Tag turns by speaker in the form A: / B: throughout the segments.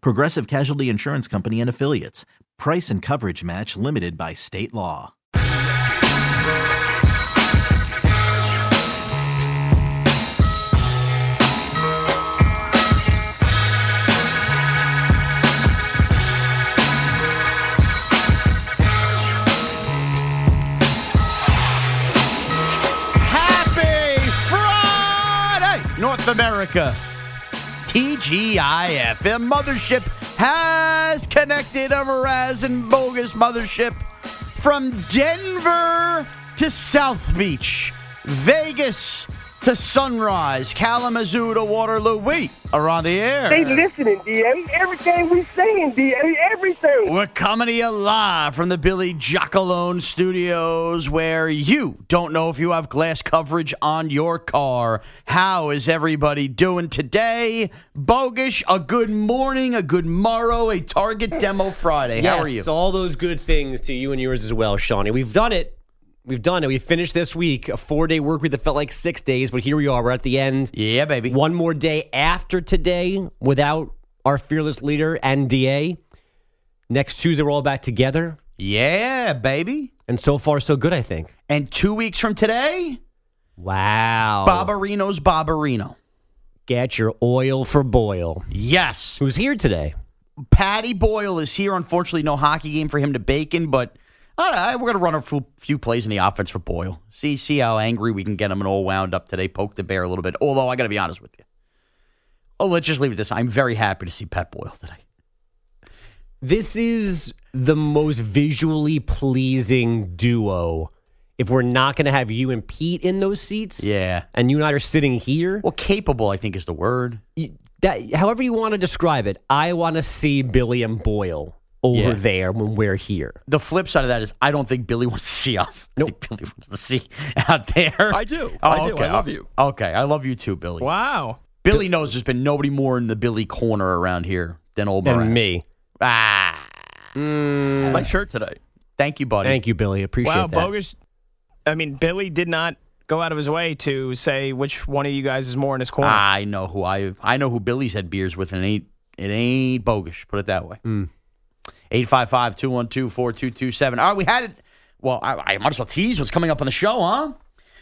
A: Progressive Casualty Insurance Company and Affiliates. Price and coverage match limited by state law.
B: Happy Friday, North America. TGIF, mothership has connected a and bogus mothership from Denver to South Beach, Vegas to Sunrise, Kalamazoo to Waterloo. We are on the air.
C: They listening, DA. Everything we saying, DA. Everything.
B: We're coming to you live from the Billy Jockalone studios where you don't know if you have glass coverage on your car. How is everybody doing today? Bogish, a good morning, a good morrow, a Target Demo Friday. How are you?
D: Yes, all those good things to you and yours as well, Shawnee. We've done it. We've done it. We finished this week, a four day work week that felt like six days, but here we are. We're at the end.
B: Yeah, baby.
D: One more day after today without our fearless leader and DA. Next Tuesday, we're all back together.
B: Yeah, baby.
D: And so far, so good, I think.
B: And two weeks from today,
D: Wow.
B: Barbarino's Barbarino.
D: Get your oil for Boyle.
B: Yes.
D: Who's here today?
B: Patty Boyle is here. Unfortunately, no hockey game for him to bacon, but all right, we're going to run a few, few plays in the offense for Boyle. See see how angry we can get him and all wound up today. Poke the bear a little bit. Although I got to be honest with you. Oh, let's just leave it this. I'm very happy to see Pat Boyle today.
D: This is the most visually pleasing duo. If we're not going to have you and Pete in those seats,
B: Yeah.
D: and you and I are sitting here,
B: Well, capable, I think, is the word.
D: you- that however you want to describe it, I want to see Billy and Boyle over
B: Yeah.
D: there when we're here.
B: The flip side of that is I don't think Billy wants to see us. No, think Billy wants to see out there.
E: I do.
B: Oh,
E: I do.
B: okay.
E: I love you.
B: Okay. I love you too, Billy.
E: Wow.
B: Billy knows there's been nobody more in the Billy corner around here than old
D: Than
B: Morass.
D: me.
B: Ah.
E: My shirt today.
B: Thank you, buddy.
D: Thank you, Billy. Appreciate
F: Wow,
D: that.
F: bogus. I mean, Billy did not go out of his way to say which one of you guys is more in his corner.
B: I know who I I know who Billy's had beers with, and it ain't it ain't bogus. Put it that way.
D: Mm.
B: 855-212-4227. All right, we had it. Well, I, I might as well tease what's coming up on the show, huh?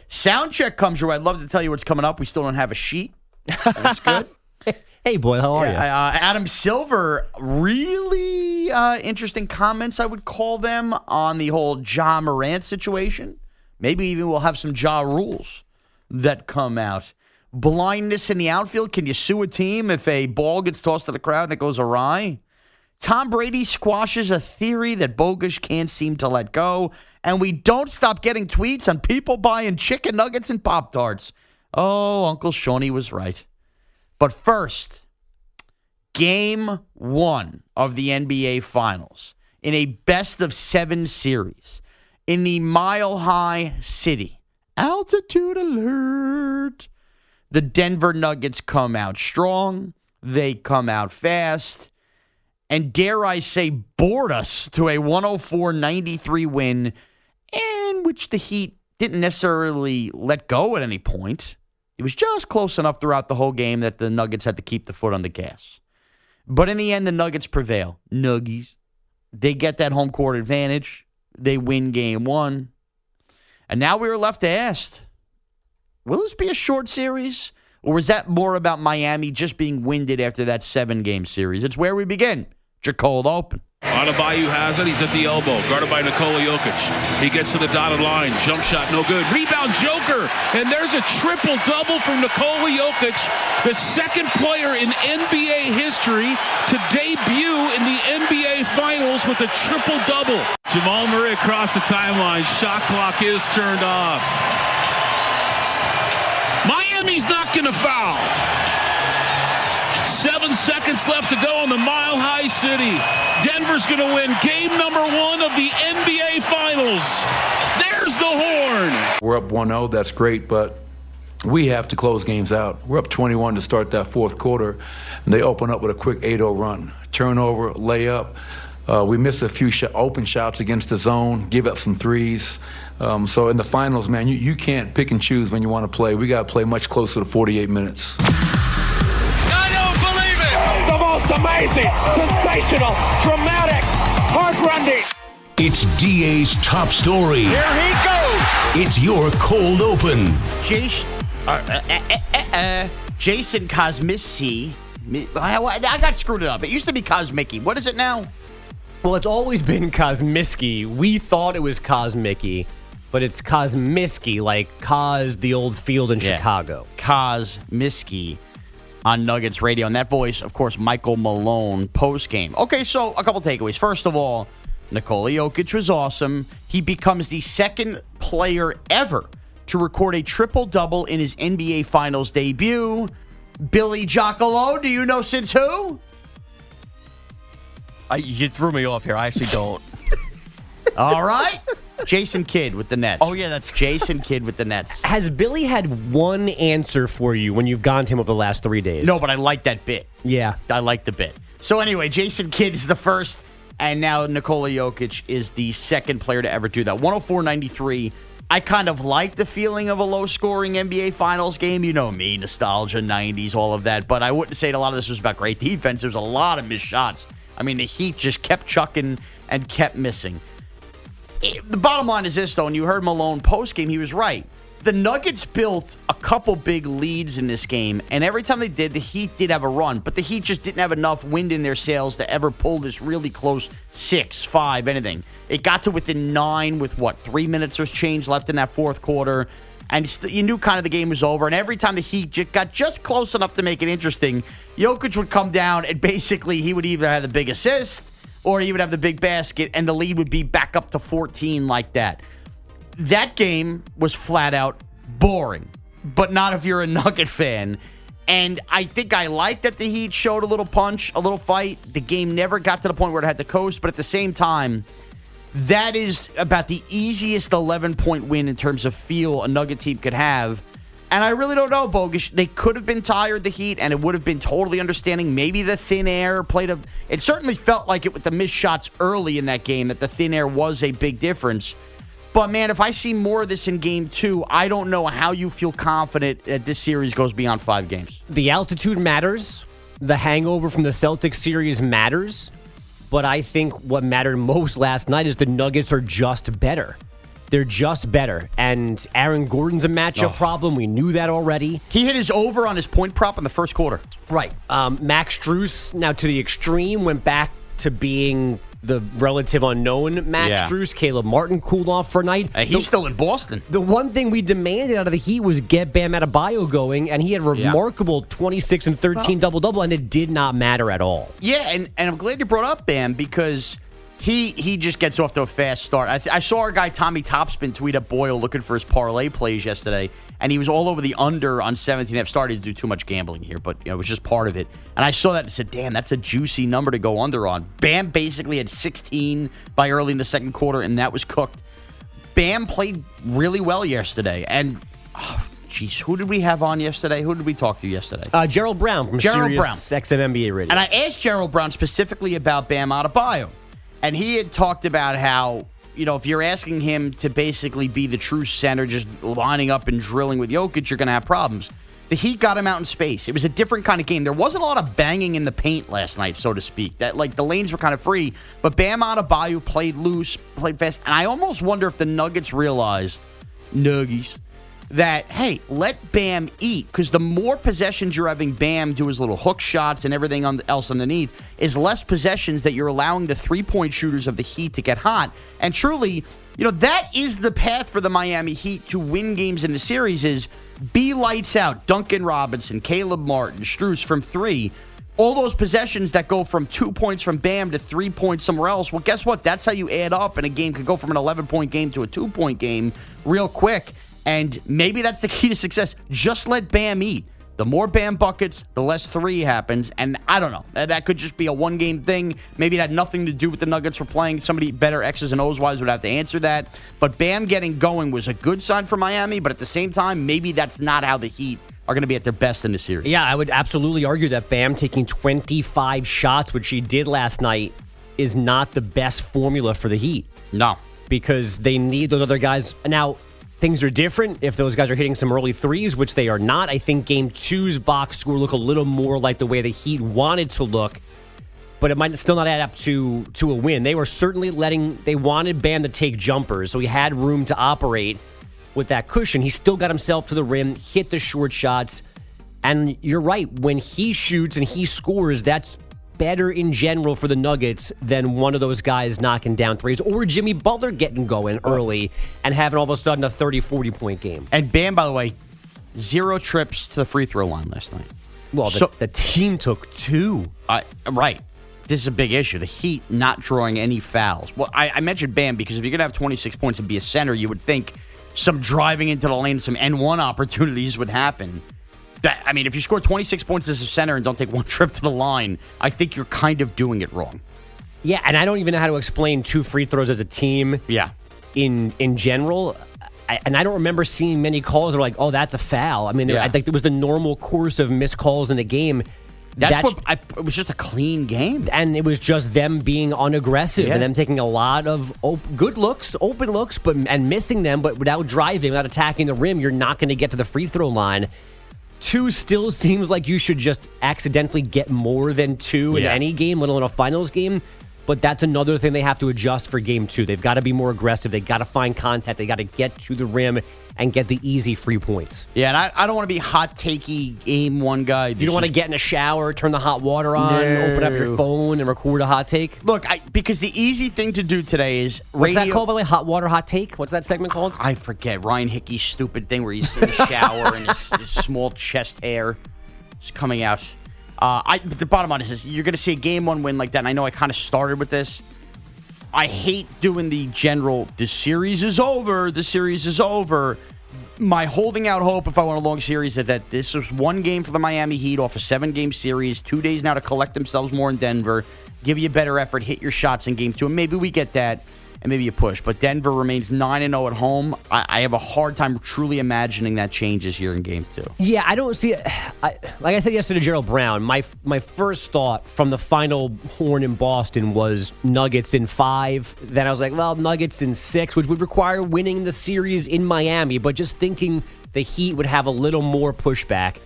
B: Sound check comes your way. I'd love to tell you what's coming up. We still don't have a sheet. That's good.
D: Hey, boy, how are you?
B: Uh, Adam Silver, really uh, interesting comments, I would call them, on the whole Ja Morant situation. Maybe even we'll have some Ja rules that come out. Blindness in the outfield. Can you sue a team if a ball gets tossed to the crowd that goes awry? Tom Brady squashes a theory that Bogus can't seem to let go. And we don't stop getting tweets on people buying chicken nuggets and Pop Tarts. Oh, Uncle Shawnee was right. But first, game one of the NBA Finals in a best of seven series in the Mile High City. Altitude alert. The Denver Nuggets come out strong. They come out fast. And dare I say, bored us to a 104 93 win, in which the Heat didn't necessarily let go at any point. It was just close enough throughout the whole game that the Nuggets had to keep the foot on the gas. But in the end, the Nuggets prevail. Nuggies. They get that home court advantage. They win game one. And now we are left to ask will this be a short series? Or is that more about Miami just being winded after that seven game series? It's where we begin. your cold open.
G: Adebayo has it. He's at the elbow, guarded by Nikola Jokic. He gets to the dotted line. Jump shot, no good. Rebound, Joker. And there's a triple double from Nikola Jokic, the second player in NBA history to debut in the NBA Finals with a triple double. Jamal Murray across the timeline. Shot clock is turned off. Miami's not going to foul. Seven seconds left to go in the Mile High City. Denver's going to win game number one of the NBA Finals. There's the horn.
H: We're up 1 0, that's great, but we have to close games out. We're up 21 to start that fourth quarter, and they open up with a quick 8 0 run. Turnover, layup. Uh, we miss a few sh- open shots against the zone, give up some threes. Um, so in the finals, man, you, you can't pick and choose when you want to play. We got to play much closer to 48 minutes. I don't believe it!
C: The most amazing, sensational, dramatic, heartrending.
I: It's DA's top story.
C: Here he goes.
I: It's your cold open.
B: Jason, uh, uh, uh, uh, uh, Jason Cosmici. Mi- I, I got screwed it up. It used to be Cosmicky. What is it now?
D: Well, it's always been Cosmiski. We thought it was Cosmicky, but it's Cosmiski, like Cos, the old field in
B: Yeah.
D: Chicago.
B: Cosmiski on Nuggets radio. And that voice, of course, Michael Malone post game. Okay, so a couple takeaways. First of all, Nikola Jokic was awesome. He becomes the second player ever to record a triple double in his NBA Finals debut. Billy Joccolo, do you know since who?
E: I, you threw me off here. I actually don't.
B: All right. Jason Kidd with the Nets.
E: Oh, yeah, that's-
B: Jason Kidd with the Nets.
D: Has Billy had one answer for you when you've gone to him over the last three days?
B: No, but I like that bit.
D: Yeah.
B: I like the bit. So anyway, Jason Kidd is the first, and now Nikola Jokic is the second player to ever do that. 104-93. I kind of like the feeling of a low-scoring NBA Finals game. You know me, nostalgia, 90s, all of that. But I wouldn't say a lot of this was about great defense. There was a lot of missed shots. I mean, the Heat just kept chucking and kept missing. It- the bottom line is this, though, and you heard Malone post game, he was right. The Nuggets built a couple big leads in this game, and every time they did, the Heat did have a run, but the Heat just didn't have enough wind in their sails to ever pull this really close six, five, anything. It got to within nine with what, three minutes or change left in that fourth quarter, and st- you knew kind of the game was over. And every time the Heat j- got just close enough to make it interesting, Jokic would come down, and basically he would either have the big assist or he would have the big basket, and the lead would be back up to 14 like that that game was flat out boring, but not if you're a Nugget fan. And I think I like that the Heat showed a little punch, a little fight. The game never got to the point where it had to coast, but at the same time, that is about the easiest 11 point win in terms of feel a Nugget team could have. And I really don't know, Bogish. They could have been tired, the Heat, and it would have been totally understanding. Maybe the thin air played a. It certainly felt like it with the missed shots early in that game that the thin air was a big difference. But man, if I see more of this in game two, I don't know how you feel confident that this series goes beyond five games.
D: The altitude matters. The hangover from the Celtics series matters. But I think what mattered most last night is the Nuggets are just better. They're just better. And Aaron Gordon's a matchup problem. We knew that already.
B: He hit his over on his point prop in the first quarter.
D: Right. Um, Max Strus, now to the extreme, went back to being the relative unknown Max
B: Yeah.
D: Strus. Caleb Martin cooled off for a night.
B: Uh, he's
D: The-
B: still in Boston.
D: The one thing we demanded out of the Heat was get Bam Adebayo going, and he had a remarkable 26 and 13 double double, and it did not matter at all.
B: Yeah, and, and I'm glad you brought up Bam because he he just gets off to a fast start. I, th- I saw our guy Tommy Topspin tweet up Boyle looking for his parlay plays yesterday, and he was all over the under on 17. I've started to do too much gambling here, but you know, it was just part of it. And I saw that and said, "Damn, that's a juicy number to go under on." Bam basically had 16 by early in the second quarter, and that was cooked. Bam played really well yesterday, and. oh, Jeez, who did we have on yesterday? Who did we talk to yesterday?
D: Uh, Gerald Brown from
B: Gerald
D: Sirius
B: Brown.
D: XM NBA Radio.
B: And I asked Gerald Brown specifically about Bam Adebayo, and he had talked about how you know if you're asking him to basically be the true center, just lining up and drilling with Jokic, you're going to have problems. The Heat got him out in space. It was a different kind of game. There wasn't a lot of banging in the paint last night, so to speak. That like the lanes were kind of free, but Bam Adebayo played loose, played fast, and I almost wonder if the Nuggets realized Nuggies that hey, let Bam eat because the more possessions you're having Bam do his little hook shots and everything else underneath is less possessions that you're allowing the three point shooters of the Heat to get hot. And truly, you know that is the path for the Miami Heat to win games in the series. Is be lights out. Duncan Robinson, Caleb Martin, Strus from three. All those possessions that go from two points from Bam to three points somewhere else. Well, guess what? That's how you add up, and a game could go from an 11 point game to a two point game real quick. And maybe that's the key to success. Just let Bam eat. The more Bam buckets, the less three happens. And I don't know. That could just be a one game thing. Maybe it had nothing to do with the Nuggets for playing. Somebody better X's and O's wise would have to answer that. But Bam getting going was a good sign for Miami. But at the same time, maybe that's not how the Heat are going to be at their best in the series.
D: Yeah, I would absolutely argue that Bam taking 25 shots, which he did last night, is not the best formula for the Heat.
B: No.
D: Because they need those other guys. Now, things are different if those guys are hitting some early threes, which they are not. I think game two's box score look a little more like the way the Heat wanted to look, but it might still not add up to to a win. They were certainly letting they wanted Bam to take jumpers, so he had room to operate with that cushion. He still got himself to the rim, hit the short shots. And you're right, when he shoots and he scores, that's better in general for the Nuggets than one of those guys knocking down threes or Jimmy Butler getting going early and having all of a sudden a 30, 40 point game.
B: And Bam, by the way, zero trips to the free throw line last night.
D: Well, the,
B: So-
D: the team took two.
B: Uh, right. This is a big issue. The Heat not drawing any fouls. Well, I, I mentioned Bam because if you're going to have 26 points and be a center, you would think some driving into the lane, some and-one opportunities would happen. That, I mean, if you score 26 points as a center and don't take one trip to the line, I think you're kind of doing it wrong.
D: Yeah, and I don't even know how to explain two free throws as a team.
B: Yeah.
D: In in general, I, and I don't remember seeing many calls that are like, "Oh, that's a foul." I mean,
B: Yeah.
D: I think it was the normal course of missed calls in the game.
B: That's, what I, it was just a clean game.
D: and it was just them being unaggressive
B: Yeah.
D: and them taking a lot of op- good looks, open looks, but and missing them, but without driving, without attacking the rim, you're not going to get to the free throw line. Two still seems like you should just accidentally get more than two in
B: Yeah.
D: any game, let alone a finals game. But that's another thing they have to adjust for game two. They've got to be more aggressive. They've got to find contact. They got to get to the rim and get the easy free points.
B: Yeah, and I, I don't want to be hot takey game one guy.
D: You don't want to get in a shower, turn the hot water on, open up your phone, and record a hot take.
B: Look, I, because the easy thing to do today is
D: What's
B: radio.
D: that called, by the way? Hot water, hot take? What's that segment called?
B: I forget Ryan Hickey's stupid thing where he's in the shower and his, his small chest hair is coming out. Uh, I the bottom line is this, you're going to see a game one win like that. And I know I kind of started with this. I hate doing the general. The series is over. The series is over. My holding out hope, if I want a long series, is that this was one game for the Miami Heat off a seven game series. Two days now to collect themselves more in Denver, give you a better effort, hit your shots in game two, and maybe we get that, and maybe a push. But Denver remains nine and zero at home. I, I have a hard time truly imagining that changes here in game two.
D: Yeah, I don't see it. Like I said yesterday to Gerald Brown, my my first thought from the final horn in Boston was Nuggets in five. Then I was like, well, Nuggets in six, which would require winning the series in Miami. But just thinking the Heat would have a little more pushback.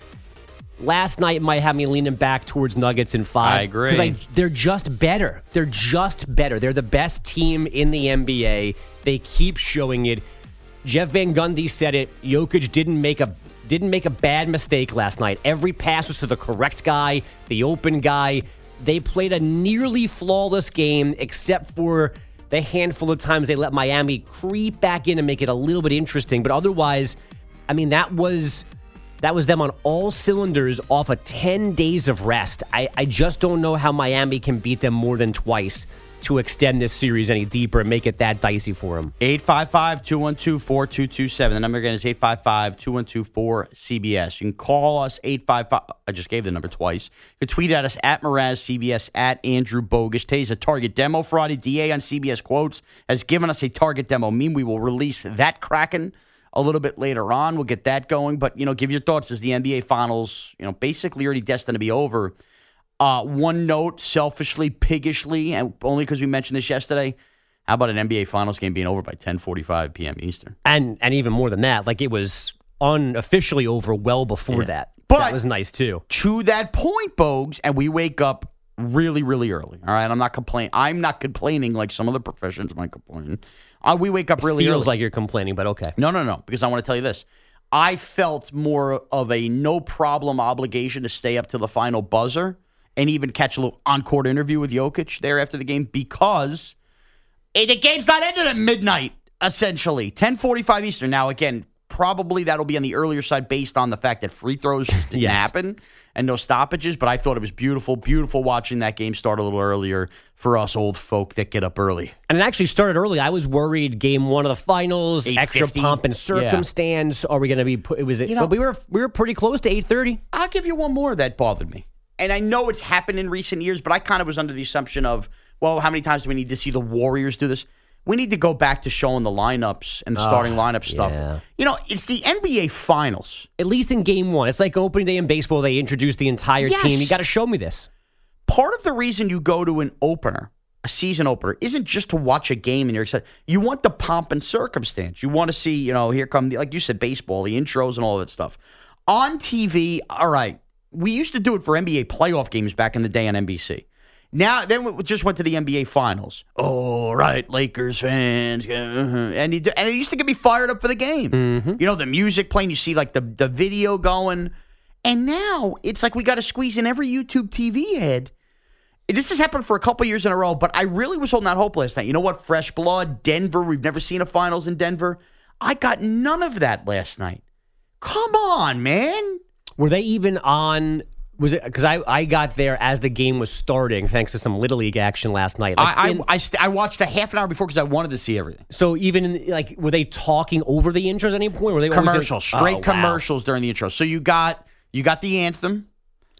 D: Last night might have me leaning back towards Nuggets in five.
B: I agree.
D: Because they're just better. They're just better. They're the best team in the NBA. They keep showing it. Jeff Van Gundy said it. Jokic didn't make a didn't make a bad mistake last night. Every pass was to the correct guy, the open guy. They played a nearly flawless game, except for the handful of times they let Miami creep back in and make it a little bit interesting. But otherwise, I mean, that was that was them on all cylinders off of 10 days of rest. I, I just don't know how Miami can beat them more than twice to extend this series any deeper and make it that dicey for them.
B: 855 212 4227. The number again is 855 212 4CBS. You can call us 855. I just gave the number twice. You can tweet at us at Mraz CBS, at Andrew Bogus. Today's a Target demo Friday. DA on CBS Quotes has given us a Target demo. Mean we will release that Kraken a little bit later on. We'll get that going. But, you know, give your thoughts as the NBA Finals, you know, basically already destined to be over. Uh, one note, selfishly, piggishly, and only because we mentioned this yesterday. How about an NBA Finals game being over by 10:45 p.m. Eastern?
D: And and even more than that, like it was unofficially over well before
B: Yeah.
D: that.
B: But-
D: that was nice too.
B: To that point, Bogues, and we wake up really, really early. All right, I'm not complaining. I'm not complaining like some of the professions might complain. Uh, we wake up really It
D: Feels
B: early.
D: like you're complaining, but okay.
B: No, no, no. Because I want to tell you this. I felt more of a no problem obligation to stay up to the final buzzer and even catch a little on court interview with Jokic there after the game because the game's not ended at midnight, essentially. 1045 Eastern. Now, again, probably that'll be on the earlier side based on the fact that free throws just didn't
D: Yes.
B: happen and no stoppages. But I thought it was beautiful, beautiful watching that game start a little earlier for us old folk that get up early.
D: And it actually started early. I was worried game one of the finals, extra pomp and
B: Yeah.
D: circumstance. Are we going to be? Put, it was.
B: You know-
D: but we were we were pretty close to eight thirty.
B: I'll give you one more that bothered me. And I know it's happened in recent years, but I kind of was under the assumption of, well, how many times do we need to see the Warriors do this? We need to go back to showing the lineups and the starting ah, lineup stuff.
D: yeah.
B: You know, it's the NBA Finals.
D: At least in game one, it's like opening day in baseball. They introduce the entire
B: Yes.
D: team. You got to show me this.
B: Part of the reason you go to an opener, a season opener, isn't just to watch a game and you're excited. You want the pomp and circumstance. You want to see, you know, here come, the, like you said, baseball, the intros and all that stuff. On TV, all right, we used to do it for NBA playoff games back in the day on NBC. Now, then we just went to the NBA Finals. All right, Lakers fans, uh, and he, and it used to get me fired up for the game. You know, the music playing, you see like the the video going, and now it's like we got to squeeze in every YouTube TV ad. This has happened for a couple years in a row, but I really was holding out hope last night. You know what? Fresh blood, Denver. We've never seen a finals in Denver. I got none of that last night. Come on, man.
D: Were they even on? Was it because I, I got there as the game was starting, thanks to some little league action last night. Like,
B: I,
D: in-
B: I, I, st- I watched a half an hour before because I wanted to see everything.
D: so even in, like, were they talking over the intros at any point? Were they
B: Commercials,
D: Oh,
B: straight
D: wow.
B: commercials during the intro. So you got you got the anthem.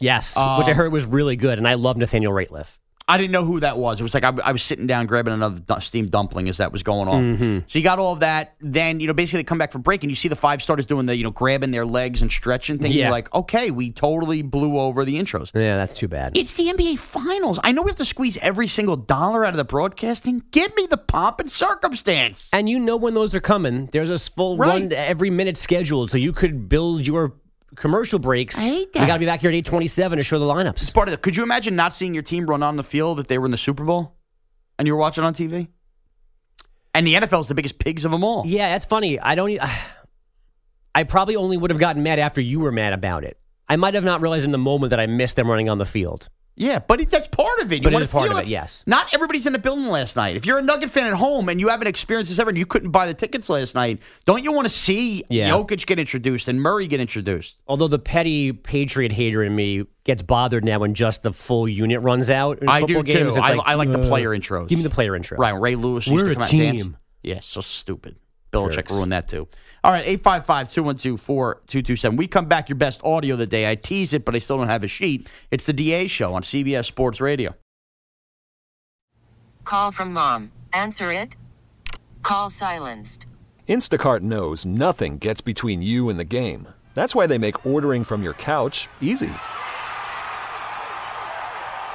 D: Yes,
B: Um,
D: which I heard was really good, and I love Nathaniel Rateliff.
B: I didn't know who that was. It was like I, I was sitting down grabbing another du- steamed dumpling as that was going off.
D: Mm-hmm.
B: So you got all of that. Then you know basically they come back from break and you see the five starters doing the you know grabbing their legs and stretching thing.
D: Yeah.
B: You're like, okay, we totally blew over the intros.
D: Yeah, that's too bad.
B: It's the NBA Finals. I know we have to squeeze every single dollar out of the broadcasting. Give me the pomp and circumstance.
D: And you know when those are coming. There's a full
B: Right.
D: run every minute scheduled, so you could build your commercial breaks.
B: I hate
D: We
B: that.
D: got to be back here at 827 to show the lineups.
B: It's part of it. Could you imagine not seeing your team run on the field if they were in the Super Bowl and you were watching on TV? And the NFL is the biggest pigs of them all.
D: Yeah, that's funny. I don't. I probably only would have gotten mad after you were mad about it. I might have not realized in the moment that I missed them running on the field.
B: Yeah, but it, that's part of it. You
D: But it part
B: feel
D: of it, yes.
B: Not everybody's in the building last night. If you're a Nugget fan at home and you haven't experienced this ever and you couldn't buy the tickets last night, don't you want to see
D: Yeah.
B: Jokic get introduced and Murray get introduced?
D: Although the petty Patriot hater in me gets bothered now when just the full unit runs out. In
B: I do
D: games.
B: too. I
D: like,
B: I like the
D: uh,
B: player intros.
D: Give me the player intro.
B: Right, Ray Lewis used
D: We're
B: to
D: a
B: come out and dance.
D: team.
B: Yeah, so stupid. Belichick ruined that too. All right, 855-212-4227. We come back, your best audio of the day. I tease it, but I still don't have a sheet. It's the DA show on CBS Sports Radio.
J: Call from mom. Answer it. Call silenced.
K: Instacart knows nothing gets between you and the game. That's why they make ordering from your couch easy.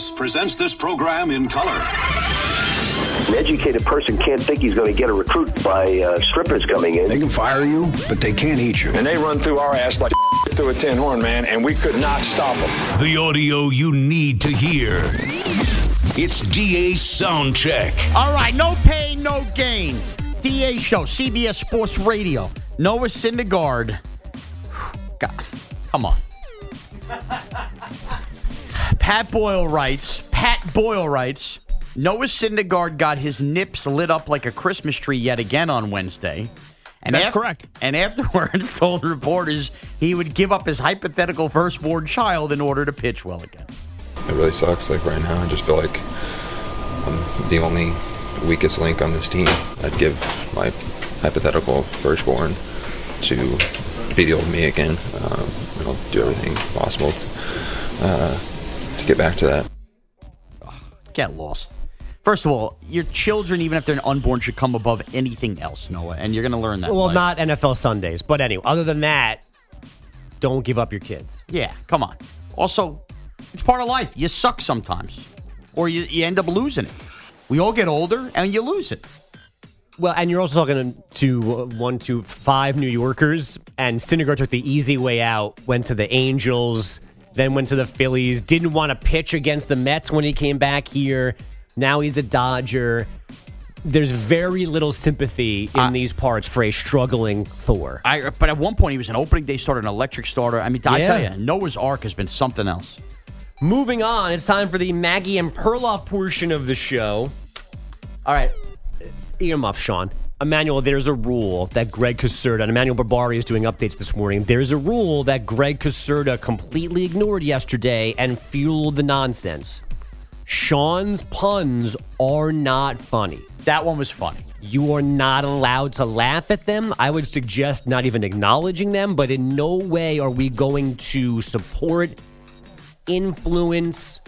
L: CBS presents this program in color. An educated person can't think he's going to get a recruit by uh, strippers coming in.
M: They can fire you, but they can't eat you.
N: And they run through our ass like through a tin horn, man, and we could not stop them.
I: The audio you need to hear. It's DA Soundcheck.
B: All right, no pain, no gain. DA show, CBS Sports Radio. Noah Syndergaard. God, come on. Pat Boyle writes, Pat Boyle writes, Noah Syndergaard got his nips lit up like a Christmas tree yet again on Wednesday. And
F: That's
B: af-
F: correct.
B: And afterwards told reporters he would give up his hypothetical firstborn child in order to pitch well again.
O: It really sucks. Like right now, I just feel like I'm the only weakest link on this team. I'd give my hypothetical firstborn to be the old me again. Um, and I'll do everything possible to, uh, to get back to that.
B: Get lost. First of all, your children, even if they're unborn, should come above anything else, Noah. And you're going to learn that.
D: Well,
B: life.
D: not NFL Sundays, but anyway. Other than that, don't give up your kids.
B: Yeah, come on. Also, it's part of life. You suck sometimes, or you, you end up losing it. We all get older and you lose it.
D: Well, and you're also talking to uh, one to five New Yorkers, and Syndergaard took the easy way out, went to the Angels, then went to the Phillies, didn't want to pitch against the Mets when he came back here. Now he's a Dodger. There's very little sympathy in these parts for a struggling Thor.
B: I, but at one point, he was an opening day starter, an electric starter. I mean, I
D: Yeah.
B: tell you, Noah's Ark has been something else.
D: Moving on, it's time for the Maggie and Perloff portion of the show. All right, ear muff, Sean. Emmanuel, there's a rule that Greg Caserta and Emmanuel Berbari is doing updates this morning. There's a rule that Greg Caserta completely ignored yesterday and fueled the nonsense. Sean's puns are not funny.
B: That one was funny.
D: You are not allowed to laugh at them. I would suggest not even acknowledging them, but in no way are we going to support, influence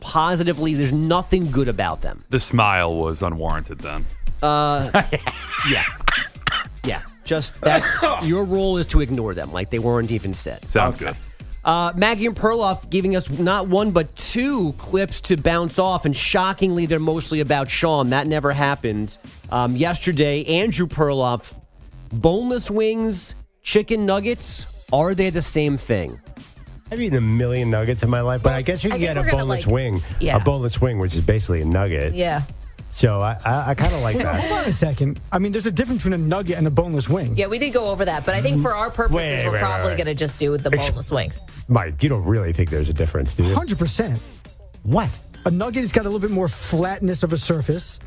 D: positively. There's nothing good about them.
P: The smile was unwarranted then.
D: Uh, yeah. Yeah. Just that's your role is to ignore them like they weren't even said.
P: Sounds good.
D: Uh, Maggie and Perloff giving us not one but two clips to bounce off, and shockingly, they're mostly about Sean. That never happened. Um, yesterday, Andrew Perloff, boneless wings, chicken nuggets, are they the same thing?
Q: I've eaten a million nuggets in my life, but I guess you
R: I
Q: can
R: think
Q: get a
R: we're gonna,
Q: boneless
R: like-
Q: wing.
R: Yeah.
Q: A boneless wing, which is basically a nugget.
R: Yeah.
Q: So I, I, I kind of like
S: Wait,
Q: that.
S: Hold on a second. I mean, there's a difference between a nugget and a boneless wing.
R: Yeah, we did go over that, but I think for our purposes,
Q: Wait,
R: we're
Q: wait,
R: probably going to just do with the boneless wings.
Q: Mike, you don't really think there's a difference, do you?
S: Hundred percent.
Q: What?
S: A nugget has got a little bit more flatness of a surface,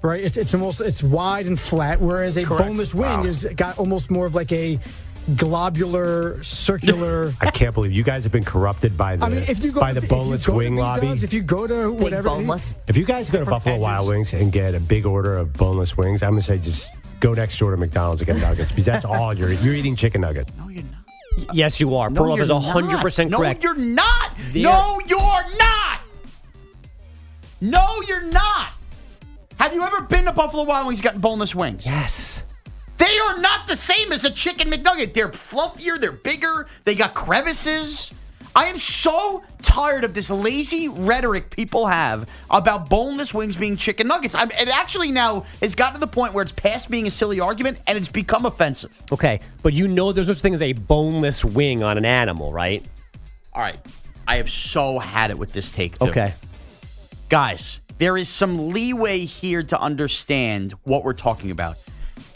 S: right? It's it's almost it's wide and flat, whereas a
Q: Correct.
S: boneless wing
Q: Wow.
S: is got almost more of like a globular, circular.
Q: I can't believe you guys have been corrupted by the
S: I mean, if you go
Q: by the
S: if you
Q: boneless
S: go
Q: wing lobby.
S: Dogs, if you go to whatever,
Q: If you guys go to Buffalo Wild Wings and get a big order of boneless wings, I'm gonna say just go next door to McDonald's and get nuggets because that's all you're you're eating chicken nuggets.
D: Yes, you are.
B: No,
D: Perloff
B: you're
D: is 100%
B: not.
D: correct.
B: No, you're not.
D: There-
B: No, you're not. No, you're not. Have you ever been to Buffalo Wild Wings and gotten boneless wings?
D: Yes.
B: They are not the same as a chicken McNugget. They're fluffier, they're bigger, they got crevices. I am so tired of this lazy rhetoric people have about boneless wings being chicken nuggets. I'm, it actually now has gotten to the point where it's past being a silly argument and it's become offensive.
D: Okay, but you know there's such thing as a boneless wing on an animal, right?
B: All right. I have so had it with this take, too.
D: Okay.
B: Guys, there is some leeway here to understand what we're talking about.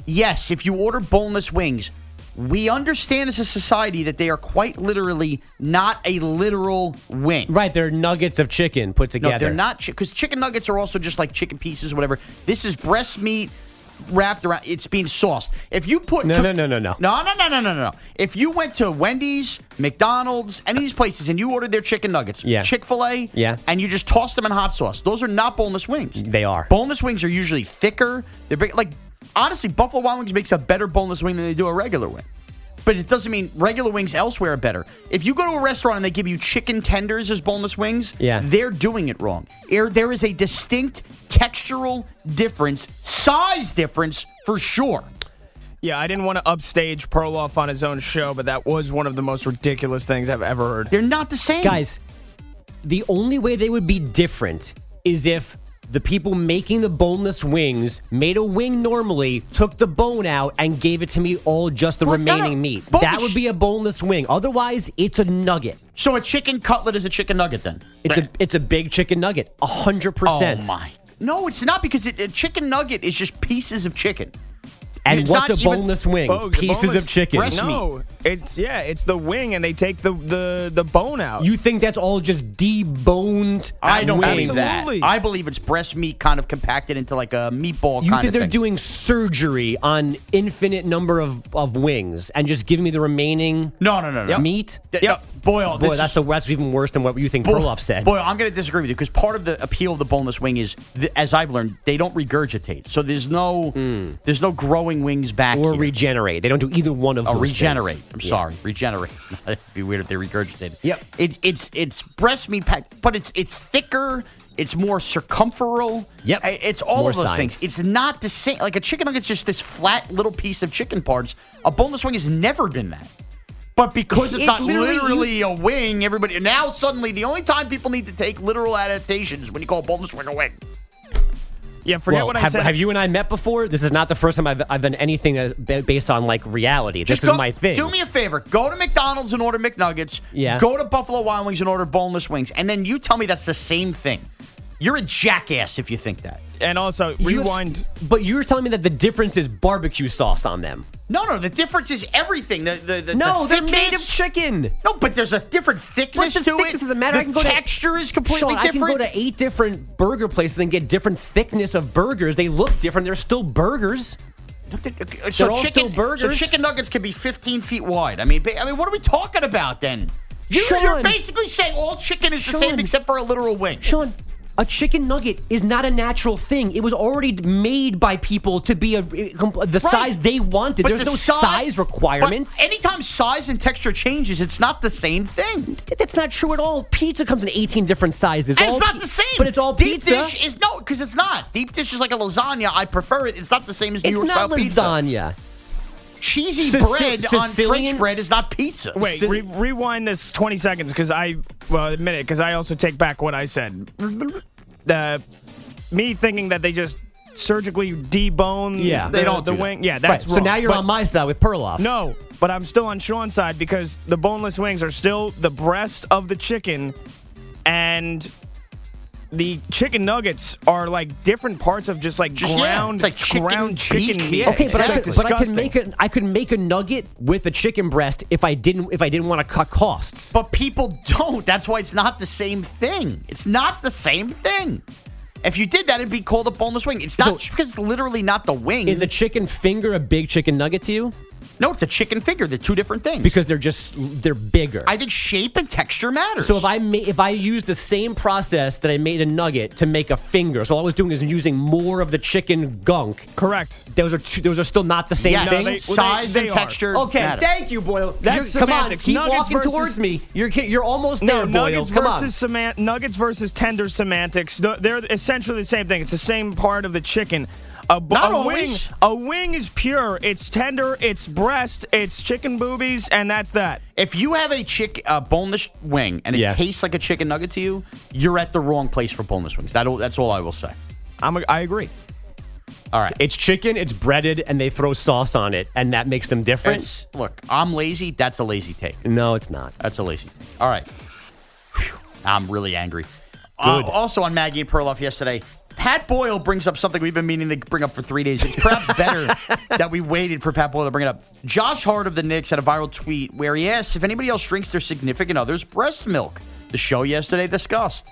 B: Yes, if you order boneless wings, we understand as a society that they are quite literally not a literal wing.
D: Right, they're nuggets of chicken put together.
B: No, they're not because chicken nuggets are also just like chicken pieces, or whatever. This is breast meat wrapped around. It's being sauced. If you put
D: No,
B: took-
D: no, no, no, no.
B: no, no, no, no, no, no. If you went to Wendy's, McDonald's, any of these places, and you ordered their chicken nuggets,
D: Yeah.
B: Chick Fil A,
D: Yeah.
B: and you just tossed them in hot sauce, those are not boneless wings.
D: They are.
B: Boneless wings are usually thicker. They're big. Like honestly, Buffalo Wild Wings makes a better boneless wing than they do a regular wing. But it doesn't mean regular wings elsewhere are better. If you go to a restaurant and they give you chicken tenders as boneless wings,
D: Yeah.
B: they're doing it wrong. There, there is a distinct textural difference, size difference for sure.
F: Yeah, I didn't want to upstage Perloff on his own show, but that was one of the most ridiculous things I've ever heard.
B: They're not the same.
D: Guys, the only way they would be different is if the people making the boneless wings made a wing normally, took the bone out, and gave it to me all just the
B: Well, no, no.
D: remaining meat.
B: Boneless-
D: That would be a boneless wing. Otherwise, it's a nugget.
B: So a chicken cutlet is a chicken nugget then?
D: It's a it's a big chicken nugget, a hundred oh, percent.
B: Oh my! No, it's not because it, a chicken nugget is just pieces of chicken.
D: And
B: It's
D: what's a boneless wing?
F: Oh, Bogues,
D: Pieces
F: boneless
D: of chicken.
B: breast
F: No, it's yeah, it's the wing, and they take the the the bone out.
D: You think that's all just deboned?
B: I don't
D: wing?
B: believe that.
F: Absolutely.
B: I believe it's breast meat kind of compacted into like a meatball
D: You
B: kind
D: think
B: of
D: they're
B: thing.
D: doing surgery on infinite number of, of wings and just giving me the remaining
B: no, no, no, no.
D: meat?
B: Th- no, Boyle,
D: Boy, that's
B: is-
D: the that's even worse than what you think
B: Boy-
D: Perloff said.
B: Boy, I'm going to disagree with you because part of the appeal of the boneless wing is, th- as I've learned, they don't regurgitate. So there's no hmm. there's no growing wings back
D: or
B: here.
D: regenerate. They don't do either one of those.
B: regenerate.
D: things.
B: I'm
D: Yeah.
B: sorry, regenerate. It'd be weird if they regurgitated.
D: Yep.
B: It, it's it's breast meat packed, but it's it's thicker. It's more circumferal.
D: Yep.
B: It's all
D: More
B: of those
D: science.
B: things. It's not the same. Like a chicken nugget's just this flat little piece of chicken parts. A boneless wing has never been that. But because it's
D: It
B: not
D: literally-
B: literally a wing, everybody now suddenly the only time people need to take literal adaptations is when you call a boneless wing a wing.
F: Yeah, forget
D: Well,
F: what I
D: have,
F: said.
D: have you and I met before? This is not the first time I've, I've done anything uh, based on like reality.
B: Just
D: this
B: go,
D: is my thing.
B: Do me a favor. Go to McDonald's and order McNuggets.
D: Yeah.
B: Go to Buffalo Wild Wings and order boneless wings. And then you tell me that's the same thing. You're a jackass if you think that.
F: And also
D: You have-
F: rewind.
D: but you're telling me that the difference is barbecue sauce on them.
B: No, no, the difference is everything. The, the, the,
D: No,
B: the
D: they're made of chicken.
B: No, but there's a different thickness
D: But the
B: to
D: thickness
B: it.
D: doesn't matter.
B: The
D: I can go to-
B: texture is completely
D: Sean, I can go to eight different burger places and get different thickness of burgers. They look different. They're still burgers.
B: Uh, so
D: all
B: chicken,
D: still burgers.
B: So chicken nuggets can be 15 feet wide. I mean, I mean, what are we talking about then? You, you're basically saying all chicken is the same except for a literal wing.
D: Sean, a chicken nugget is not a natural thing. It was already made by people to be a, the size they wanted.
B: But
D: There's
B: the
D: no
B: size-
D: size requirements.
B: But anytime size and texture changes, it's not the same thing.
D: That's not true at all. Pizza comes in 18 different sizes.
B: And
D: All
B: it's not the same.
D: But it's all
B: deep
D: pizza.
B: dish is no, because it's not. Deep dish is like a lasagna. I prefer it. It's not the same as New
D: It's
B: York style pizza.
D: It's not lasagna.
B: Cheesy bread on French bread is not pizza.
F: Wait, re- rewind this 20 seconds because I, well, admit it, because I also take back what I said. The me thinking that they just surgically debone
D: Yeah.
F: the,
D: They don't
F: the
D: do that.
F: wing. Yeah, that's
D: Right, so now you're
F: But-
D: on my side with Perloff.
F: No, but I'm still on Sean's side because the boneless wings are still the breast of the chicken, and the chicken nuggets are like different parts of just like
B: Just- yeah,
F: ground,
B: it's like chicken
F: ground chicken
B: beak,
F: meat.
B: yeah,
D: Okay, but I,
F: It's
D: could, but I could
F: disgusting.
D: make a I could make a nugget with a chicken breast if I didn't if I didn't want to cut costs.
B: But people don't. That's why it's not the same thing. It's not the same thing. If you did that, it'd be called a boneless wing. It's not
D: So-
B: because it's literally not the wing.
D: Is a chicken finger a big chicken nugget to you?
B: No, it's a chicken finger. They're two different things.
D: Because they're just they're bigger.
B: I think shape and texture matters.
D: So if I ma- if I use the same process that I made a nugget to make a finger, so all I was doing is using more of the chicken gunk.
F: Correct.
D: Those are two, those are still not the same
B: Yeah,
D: thing.
B: they- well, Size and
F: are.
B: texture.
D: Okay,
B: matter.
D: thank you, Boyle.
F: That's
D: You're- come on,
F: semantics.
D: keep
F: Nuggets
D: walking
F: versus-
D: towards me. You're you're almost
F: No,
D: there, Boyle.
F: nuggets
D: Come on.
F: versus seman- nuggets versus tender semantics. th- They're essentially the same thing. It's the same part of the chicken. A, b-
B: Not
F: a
B: always.
F: wing, a wing is pure. It's tender. It's breast. It's chicken boobies, and that's that.
B: If you have a chick uh, boneless wing and it
D: Yeah.
B: tastes like a chicken nugget to you, you're at the wrong place for boneless wings. That that's all I will say.
F: I'm. A, I agree.
B: All right.
D: It's chicken, it's breaded, and they throw sauce on it, and that makes them different.
B: It's, look, I'm lazy. That's a lazy take.
D: no, it's not.
B: That's a lazy take. All right. Whew. I'm really angry. Uh, also on Maggie and Perloff yesterday, Pat Boyle brings up something we've been meaning to bring up for three days. It's perhaps better that we waited for Pat Boyle to bring it up. Josh Hart of the Knicks had a viral tweet where he asks if anybody else drinks their significant other's breast milk. The show yesterday discussed.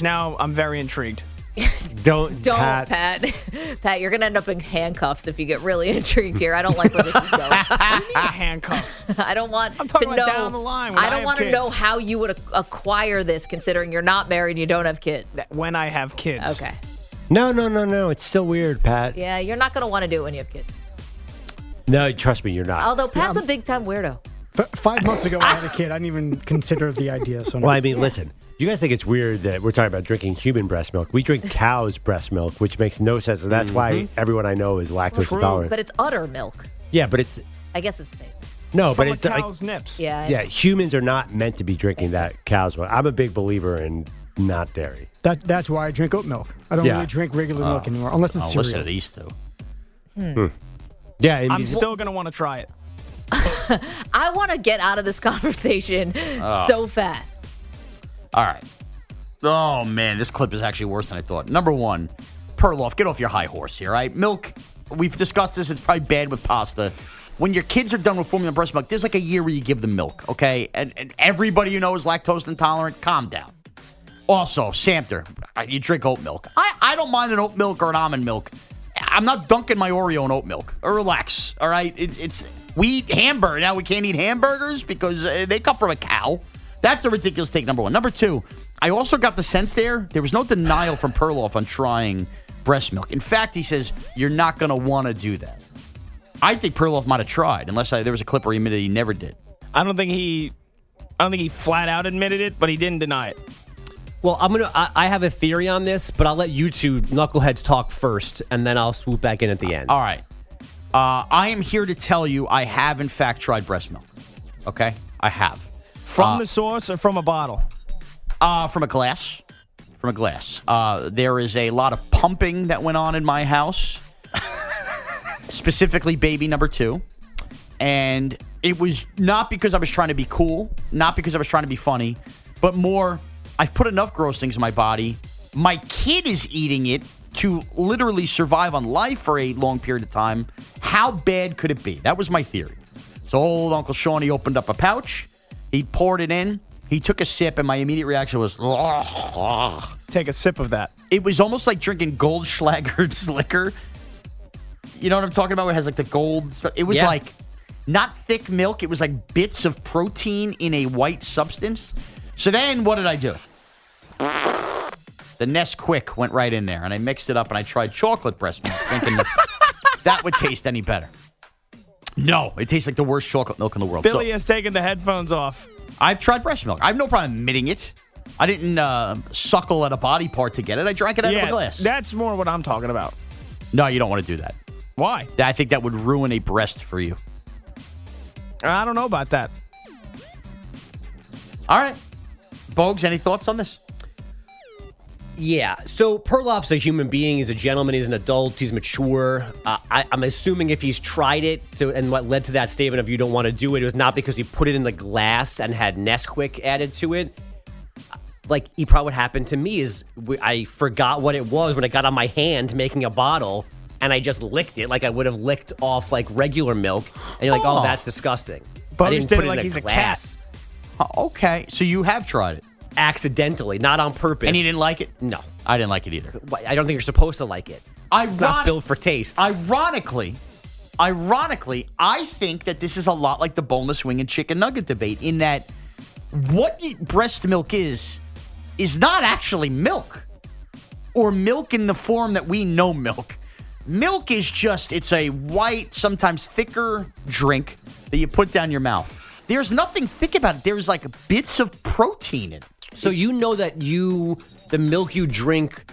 F: Now I'm very intrigued.
D: Don't
R: Don't,
D: Pat.
R: Pat. Pat, you're going to end up in handcuffs if you get really intrigued here. I don't like where this is going.
F: Handcuffs.
R: I don't want
F: I'm talking
R: to
F: about
R: know.
F: down the line when
R: I
F: I
R: don't
F: have
R: want to
F: kids.
R: know how you would ac- acquire this, considering you're not married and you don't have kids.
F: When I have kids.
R: Okay.
Q: No, no, no, no. It's so weird, Pat.
R: Yeah, you're not going to want to do it when you have kids.
Q: No, trust me, you're not.
R: Although Pat's a big time weirdo.
S: F- five months ago, I had a kid. I didn't even consider the idea. So no.
Q: Well, I mean, listen. You guys think it's weird that we're talking about drinking human breast milk? We drink cow's breast milk, which makes no sense, and that's why mm-hmm. everyone I know is lactose
F: True.
Q: intolerant.
R: But it's udder milk.
Q: yeah, but it's
R: I guess it's the same.
Q: no, but
F: From a
Q: it's like
F: cow's nips.
R: Yeah.
Q: Yeah, humans are not meant to be drinking that cow's milk. I'm a big believer in not dairy.
S: That that's why I drink oat milk. I don't
Q: Yeah.
S: really drink regular
B: Oh.
S: milk anymore, unless it's
B: Oh,
S: cereal.
B: listen to these two.
Q: Hmm. hmm. Yeah, and
F: I'm still going to want to try it.
R: I want to get out of this conversation
B: Oh.
R: so fast.
B: All right. Oh man, this clip is actually worse than I thought. Number one, Perloff, get off your high horse here. All right, milk. We've discussed this. It's probably bad with pasta. When your kids are done with formula breast milk, there's like a year where you give them milk, okay? And, and everybody you know is lactose intolerant. Calm down. Also, Samter, you drink oat milk. I, I don't mind an oat milk or an almond milk. I'm not dunking my Oreo in oat milk. Uh, Relax, all right? It, it's we eat hamburger now. We can't eat hamburgers because uh, they come from a cow. That's a ridiculous take. Number one. Number two. I also got the sense there there was no denial from Perloff on trying breast milk. In fact, he says you're not going to want to do that. I think Perloff might have tried, unless I, there was a clip where he admitted he never did.
F: I don't think he, I don't think he flat out admitted it, but he didn't deny it.
D: Well, I'm gonna. I, I have a theory on this, but I'll let you two knuckleheads talk first, and then I'll swoop back in at the end.
B: All right. Uh, I am here to tell you I have, in fact, tried breast milk. Okay? I have.
F: From
B: Uh,
F: the source or from a bottle?
B: Uh, from a glass. From a glass. Uh, there is a lot of pumping that went on in my house, specifically baby number two. And it was not because I was trying to be cool, not because I was trying to be funny, but more, I've put enough gross things in my body. My kid is eating it to literally survive on life for a long period of time. How bad could it be? That was my theory. So old Uncle Shawnee opened up a pouch. He poured it in. He took a sip, and my immediate reaction was,
F: Take a sip of that.
B: it was almost like drinking Goldschlager's liquor. You know what I'm talking about? Where it has like the gold stuff. It was
D: Yeah.
B: like not thick milk. It was like bits of protein in a white substance. So then what did I do? The Nesquik went right in there, and I mixed it up, and I tried chocolate breast milk, thinking that would taste any better. No, it tastes like the worst chocolate milk in the world. So-
F: Billy has taken the headphones off.
B: I've tried breast milk. I have no problem admitting it. I didn't uh, suckle at a body part to get it. I drank it out of a glass.
F: that's more what I'm talking about.
B: No, you don't want to do that.
F: Why?
B: I think that would ruin a breast for you.
F: I don't know about that.
B: All right. Bogues, any thoughts on this?
D: Yeah. So Perloff's a human being. He's a gentleman. He's an adult. He's mature. Uh, I, I'm assuming if he's tried it to, and what led to that statement of you don't want to do it, it was not because he put it in the glass and had Nesquik added to it. Like he probably what happened to me is I forgot what it was when I got on my hand making a bottle and I just licked it like I would have licked off like regular milk. And you're like, oh,
B: Oh.
D: that's disgusting. But
F: I
D: didn't put
F: it like
D: in
F: he's
D: a
F: a cat.
D: glass.
B: Oh, okay. So you have tried it.
D: Accidentally, not on purpose.
B: And he didn't like it?
D: No.
B: I didn't like it either.
D: I don't think you're supposed to like it. It's not built for taste.
B: Ironically, ironically, I think that this is a lot like the boneless wing and chicken nugget debate in that what breast milk is is not actually milk or milk in the form that we know milk. Milk is just it's a white, sometimes thicker drink that you put down your mouth. There's nothing thick about it. There's like bits of protein in it.
D: So you know that you the milk you drink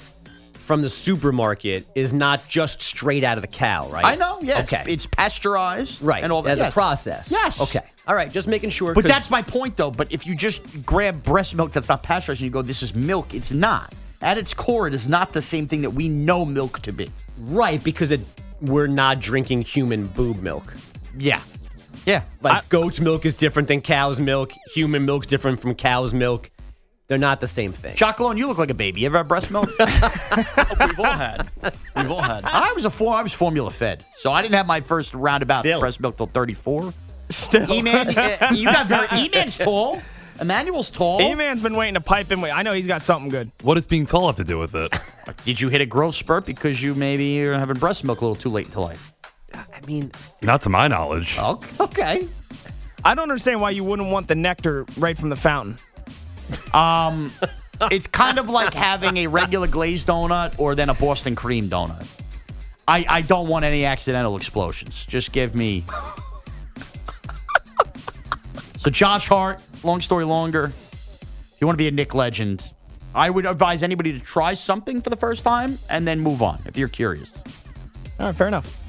D: from the supermarket is not just straight out of the cow, right?
B: I know, yeah.
D: Okay.
B: It's, it's pasteurized.
D: right.
B: And all that.
D: As
B: yes.
D: a process.
B: Yes.
D: Okay. All right. Just making sure.
B: But that's my point, though. But if you just grab breast milk that's not pasteurized and you go, this is milk, it's not. At its core, it is not the same thing that we know milk to be.
D: right because it, we're not drinking human boob milk.
B: Yeah. Yeah.
D: Like goat's milk is different than cow's milk. Human milk's different from cow's milk. They're not the same thing.
B: Chocolate, you look like a baby. You ever had breast milk?
E: We've all had. We've all had.
B: I was a four. I was formula fed, so I didn't have my first roundabout
D: Still.
B: breast milk till thirty four.
F: Still.
B: E-man, you- you got very E-man's tall. Emmanuel's tall.
F: E-Man's been waiting to pipe in. I know he's got something good.
P: What does being tall have to do with it?
B: Did you hit a growth spurt because you maybe are having breast milk a little too late into life?
D: I mean,
P: Not to my knowledge.
B: Oh, okay.
F: I don't understand why you wouldn't want the nectar right from the fountain.
B: Um, it's kind of like having a regular glazed donut or then a Boston cream donut. I, I don't want any accidental explosions. Just give me. so Josh Hart, long story longer. If you want to be a Knick legend, I would advise anybody to try something for the first time and then move on if you're curious.
F: All right, fair enough.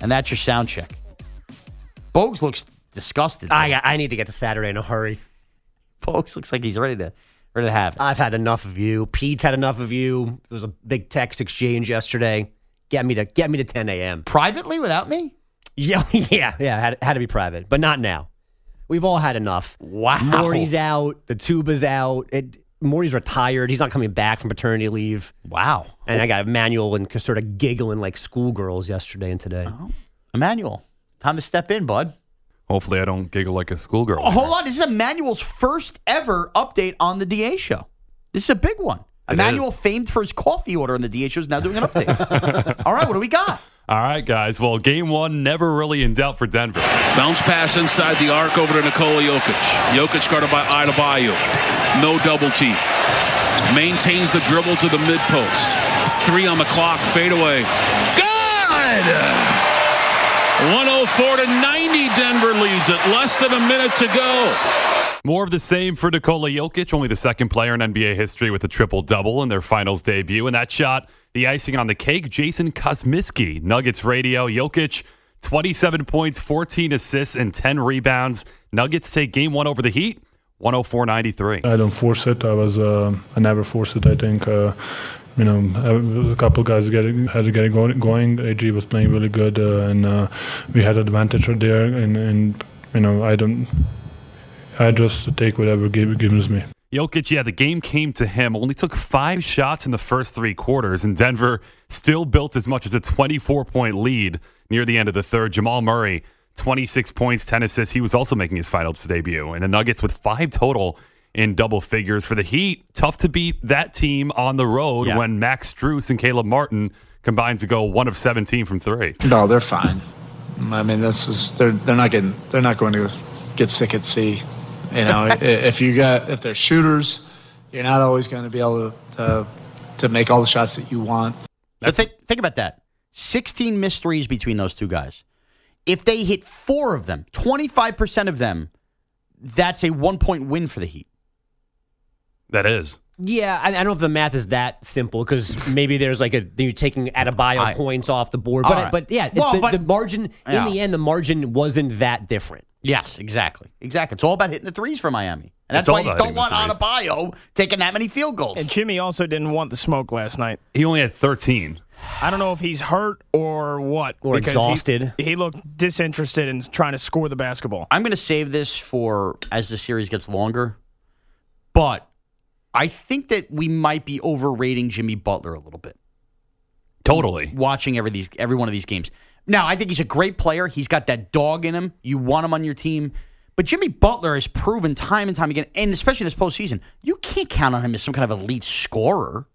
B: And that's your sound check. Bogues looks disgusted.
D: I I need to get to Saturday in a hurry.
B: Bogues looks like he's ready to ready to have it.
D: I've had enough of you. Pete's had enough of you. There was a big text exchange yesterday. Get me to get me to 10 a.m.
B: Privately without me?
D: Yeah, yeah, yeah. Had, had to be private, but not now. We've all had enough.
B: Wow.
D: Morty's out. The tuba's out. It, Morty's retired. He's not coming back from paternity leave.
B: Wow.
D: And I got Emmanuel and sort of giggling like schoolgirls yesterday and today. Oh.
B: Emmanuel, time to step in, bud.
P: Hopefully, I don't giggle like a schoolgirl.
B: Oh, hold on. This is Emmanuel's first ever update on the DA show. This is a big one.
P: It
B: Emmanuel,
P: is.
B: famed for his coffee order on the DA show, is now doing an update. All right, what do we got?
P: All right, guys. Well, game one never really in doubt for Denver.
G: Bounce pass inside the arc over to Nikola Jokic. Jokic guarded by Adebayo. No double team. Maintains the dribble to the mid post. Three on the clock. Fadeaway. Good! 104 to 90. Denver leads it. Less than a minute to go.
P: More of the same for Nikola Jokic, only the second player in NBA history with a triple double in their finals debut. And that shot, the icing on the cake, Jason Kosmicki, Nuggets radio. Jokic, 27 points, 14 assists, and 10 rebounds. Nuggets take game one over the Heat, 104 93.
T: I don't force it. I was uh, I never force it. I think uh, you know a couple guys getting had to get it going. AG was playing really good, uh, and uh, we had advantage right there. And, and you know I don't. I just take whatever give gives me.
P: Jokic, yeah, the game came to him. Only took five shots in the first three quarters, and Denver still built as much as a 24 point lead near the end of the third. Jamal Murray, 26 points, 10 assists. He was also making his finals debut. And the Nuggets with five total in double figures. For the Heat, tough to beat that team on the road
T: Yeah.
P: when Max Strus and Caleb Martin combined to go one of 17 from three.
U: No, they're fine. I mean, this is they're they're not getting they're not going to get sick at sea. You know, if you got if they're shooters, you're not always going to be able to to, to make all the shots that you want.
B: So think, think about that. 16 missed threes between those two guys. If they hit four of them, 25% of them, that's a one point win for the Heat.
P: That is.
D: Yeah, I, I don't know if the math is that simple because maybe there's like a you're taking Adebayo
B: I-
D: points off the board, but
B: All right.
D: but yeah,
B: Well,
D: the,
B: but-
D: the margin
B: Yeah.
D: in the end, the margin wasn't that different.
B: Yes, exactly. Exactly. It's all about hitting the threes for Miami. And that's
F: It's
B: why you don't
F: hitting the
B: want
F: threes.
B: Adebayo taking that many field goals.
F: And Jimmy also didn't want the smoke last night.
P: He only had 13.
F: I don't know if he's hurt or what.
D: Or
F: because he-
D: exhausted.
F: He, looked disinterested in trying to score the basketball.
B: I'm going to save this for as the series gets longer, but I think that we might be overrating Jimmy Butler a little bit.
P: Totally.
B: Watching every these every one of these games. Now, I think he's a great player. He's got that dog in him. You want him on your team. But Jimmy Butler has proven time and time again, and especially this postseason, you can't count on him as some kind of elite scorer.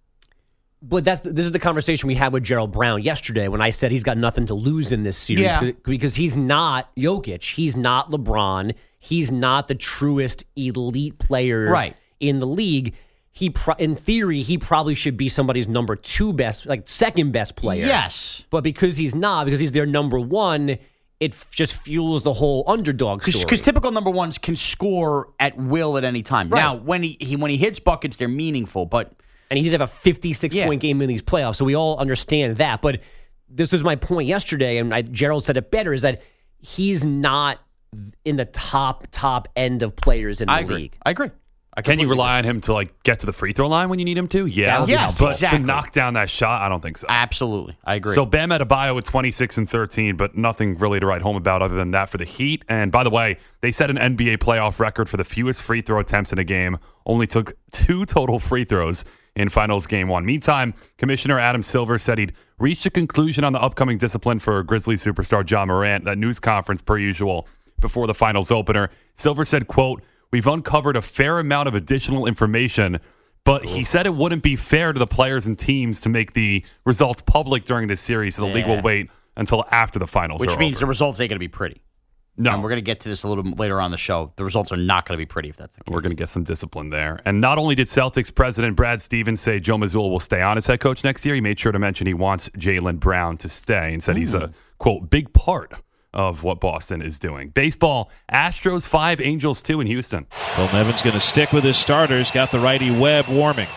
D: But that's this is the conversation we had with Gerald Brown yesterday when I said he's got nothing to lose in this series
B: Yeah.
D: because he's not Jokic, he's not LeBron, he's not the truest elite players
B: Right.
D: in the league. He, pro- in theory, he probably should be somebody's number two best, like second best player.
B: Yes.
D: but because he's not, because he's their number one, it f- just fuels the whole underdog story.
B: Because typical number ones can score at will at any time.
D: Right.
B: Now, when he, he when he hits buckets, they're meaningful. But
D: and he did have a 56
B: Yeah.
D: point game in these playoffs, so we all understand that. But this was my point yesterday, and I, Gerald said it better: is that he's not in the top top end of players in the
B: I agree.
D: league.
B: I agree. I
P: Can you rely on him to like get to the free throw line when you need him to? Yeah.
B: That would be Yes,
P: but
B: exactly.
P: to knock down that shot, I don't think so.
B: Absolutely. I agree.
P: So Bam Adebayo with 26 and 13, but nothing really to write home about other than that for the Heat. And by the way, they set an NBA playoff record for the fewest free throw attempts in a game. Only took two total free throws in Finals Game One. Meantime, Commissioner Adam Silver said he'd reached a conclusion on the upcoming discipline for Grizzlies superstar Ja Morant. That news conference, per usual, before the Finals opener. Silver said, "quote We've uncovered a fair amount of additional information." But he said it wouldn't be fair to the players and teams to make the results public during this series, so the league
B: Yeah.
P: will wait until after the finals
B: which
P: are
B: means
P: over.
B: the results ain't going to be pretty.
P: No.
B: And we're going to get to this a little bit later on the show. The results are not going to be pretty if that's the case.
P: We're going to get some discipline there. And not only did Celtics president Brad Stevens say Joe Mazzulla will stay on as head coach next year, he made sure to mention he wants Jaylen Brown to stay and said he's a, mm. quote, big part of what Boston is doing. Baseball, Astros 5, Angels 2 in Houston.
V: Phil Nevin's going to stick with his starters. Got the righty Webb warming.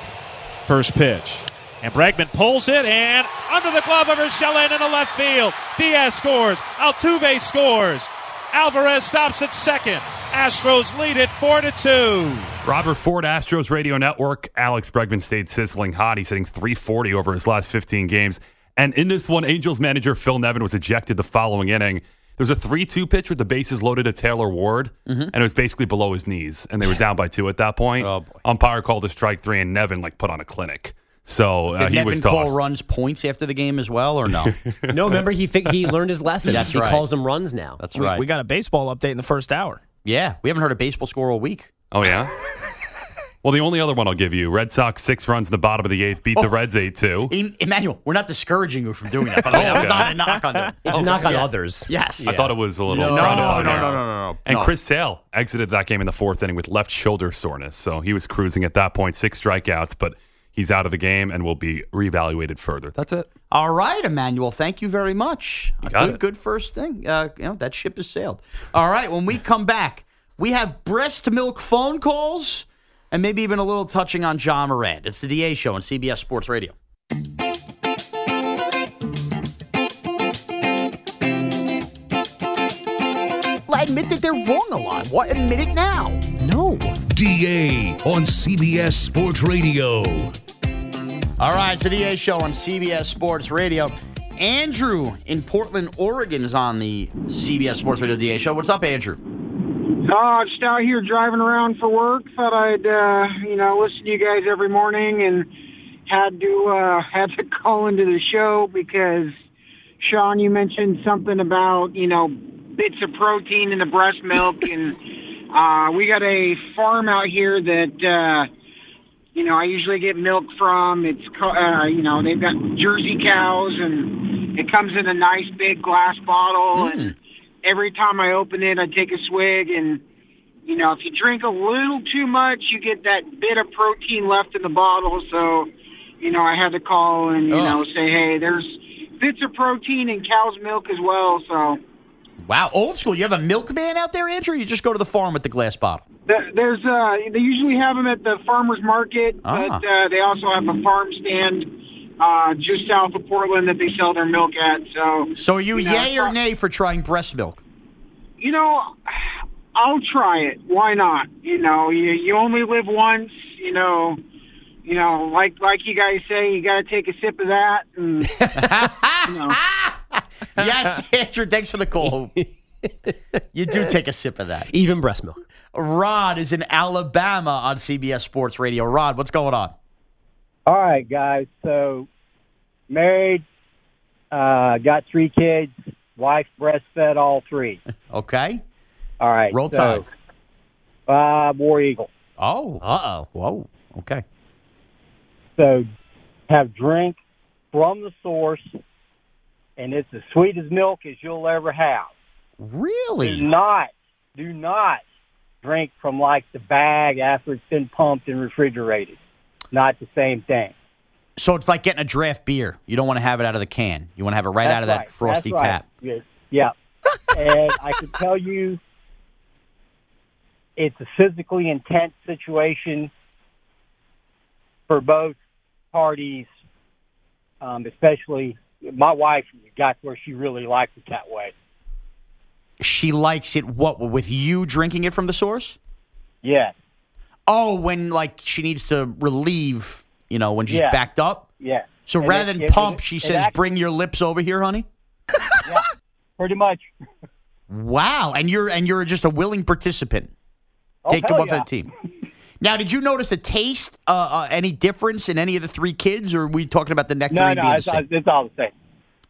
V: First pitch. And Bregman pulls it and under the glove of Urshela in the left field. Diaz scores. Altuve scores. Alvarez stops at second. Astros lead it 4 to 2.
P: Robert Ford, Astros Radio Network. Alex Bregman stayed sizzling hot. He's hitting 340 over his last 15 games. And in this one, Angels manager Phil Nevin was ejected the following inning. There was a 3 2 pitch with the bases loaded to Taylor Ward, and it was basically below his knees. And they were down by two at that point.
B: Oh, boy.
P: Umpire called a strike three, and Nevin like put on a clinic. So uh,
B: Did
P: he
B: Nevin
P: was
B: call runs points after the game as well, or no?
D: No, remember he fi- he learned his lesson.
B: That's
D: he
B: right.
D: calls them runs now.
B: That's
F: We,
B: right.
F: we got a baseball update in the first hour.
B: yeah, we haven't heard a baseball score all week.
P: Oh, yeah? well, the only other one I'll give you Red Sox six runs in the bottom of the eighth, beat the
B: Oh.
P: Reds 8 2.
B: Em- Emmanuel, we're not discouraging you from doing that. By the way, that was not a knock on them.
D: It's a knock on
B: Yeah.
D: others.
B: Yes.
P: I thought it was a little.
B: No,
P: frowned
B: no, no, no, no, no, no.
P: And
B: No.
P: Chris Sale exited that game in the fourth inning with left shoulder soreness. So he was cruising at that point, six strikeouts, but he's out of the game and will be reevaluated further. That's it.
B: All right, Emmanuel. Thank you very much.
P: You got
B: good,
P: it.
B: good first thing. Uh, you know that ship has sailed. All right. When we come back, we have breast milk phone calls and maybe even a little touching on Ja Morant. It's the DA Show on CBS Sports Radio. I admit that they're wrong a lot. What? Admit it now.
D: No.
I: DA on CBS Sports Radio.
B: All right, it's the DA show on CBS Sports Radio. Andrew in Portland, Oregon is on the CBS Sports Radio DA show. What's up, Andrew?
W: Uh, just out here driving around for work. Thought I'd, uh, you know, listen to you guys every morning, and had to uh, had to call into the show because Sean, you mentioned something about you know bits of protein in the breast milk, and uh, we got a farm out here that uh, you know I usually get milk from. It's uh, you know they've got Jersey cows, and it comes in a nice big glass bottle, and every time I open it, I take a swig, and you know, if you drink a little too much, you get that bit of protein left in the bottle. So, you know, I had to call and you
B: Oh.
W: know say, hey, there's bits of protein in cow's milk as well. So
B: Wow, old school. You have a milkman out there, Andrew? Or you just go to the farm with the glass bottle?
W: th- there's uh, they usually have them at the farmers market,
B: Ah.
W: but uh, they also have a farm stand uh, just south of Portland that they sell their milk at. So,
B: So are you,
W: know,
B: yay or nay for trying breast milk?
W: you know, I'll try it. Why not? You know, you you only live once. You know, you know, like like you guys say, you got to take a sip of that. And, you know.
B: yes, Andrew, thanks for the call. you do take a sip of that.
D: Even breast milk.
B: Rod is in Alabama on CBS Sports Radio. Rod, what's going on?
X: All right, guys. So, married, uh, got three kids, wife breastfed all three.
B: Okay.
X: All right.
B: Roll
X: so, Uh, War Eagle.
B: Oh.
D: Uh oh.
B: Whoa. Okay.
X: So, have drink from the source, and it's as sweet as milk as you'll ever have.
B: Really?
X: Do not, do not drink from like the bag after it's been pumped and refrigerated. Not the same thing.
B: So it's like getting a draft beer. You don't want to have it out of the can. You want to have it right
X: That's
B: out of that
X: right.
B: frosty
X: right.
B: tap.
X: Yes. Yeah. and I can tell you, it's a physically intense situation for both parties, um, especially my wife got where she really likes it that way.
B: She likes it what with you drinking it from the source?
X: Yes.
B: Oh, when like she needs to relieve, you know, when she's
X: Yeah.
B: backed up.
X: Yeah.
B: So
X: And
B: rather
X: it-
B: than
X: it-
B: pump,
X: it-
B: she says,
X: act-
B: "Bring your lips over here, honey."
X: yeah, Pretty much.
B: Wow, and you're and you're just a willing participant.
X: Oh,
B: Take them off
X: yeah.
B: the team. Now, did you notice a taste, uh, uh, any difference in any of the three kids, or are we talking about the nectarine
X: No, no,
B: being the
X: it's,
B: same?
X: it's all the same.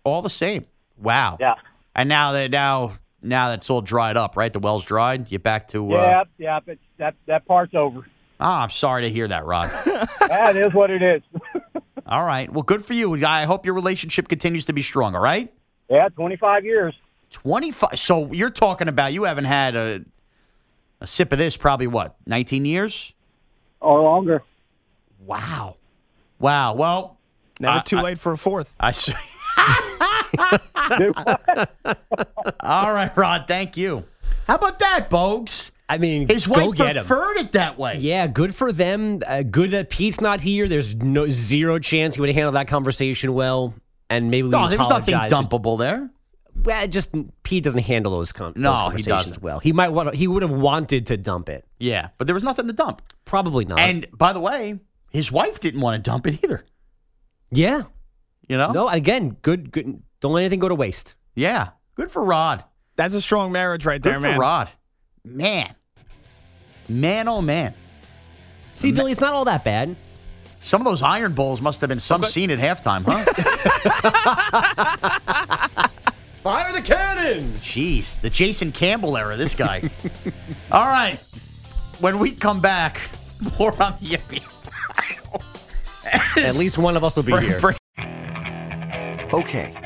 B: All the same. Wow.
X: Yeah.
B: And now that now now that's all dried up, right? The well's dried. You're back to. Uh,
X: Yeah, yeah, but that that part's over.
B: Ah, I'm sorry to hear that, Rod.
X: that is what it is.
B: all right. Well, good for you. I hope your relationship continues to be strong. All right.
X: Yeah, 25 years.
B: 25. So you're talking about you haven't had a a sip of this probably what 19 years
X: or longer.
B: Wow. Wow. Well,
F: Never
B: I-
F: too
B: I-
F: late for a fourth.
B: I see. All right, Rod. Thank you. How about that, Bogues?
D: I mean,
B: His
D: go
B: wife
D: get him.
B: preferred it that way.
D: Yeah, good for them. Uh, good that Pete's not here. There's no zero chance he would have handled that conversation well. And maybe we
B: No, there was nothing dumpable there.
D: Well, just Pete doesn't handle those, con- those
B: No, he
D: conversations
B: doesn't.
D: well. He might want. He would have wanted to dump it.
B: Yeah, but there was nothing to dump.
D: Probably not.
B: And by the way, his wife didn't want to dump it either.
D: yeah,
B: You know?
D: no. Again, good. Good. Don't let anything go to waste.
B: Yeah. Good for Rod.
F: That's a strong marriage right there, man.
B: Good
F: there,
B: for. Rod. Man. Man, oh man.
D: See, Billy, it's not all that bad.
B: Some of those iron bowls must have been some scene at halftime, huh?
D: Fire the cannons!
B: Jeez, the Jason Campbell era, this guy. All right. When we come back, more on the NBA.
D: At least one of us will be here.
Y: Okay,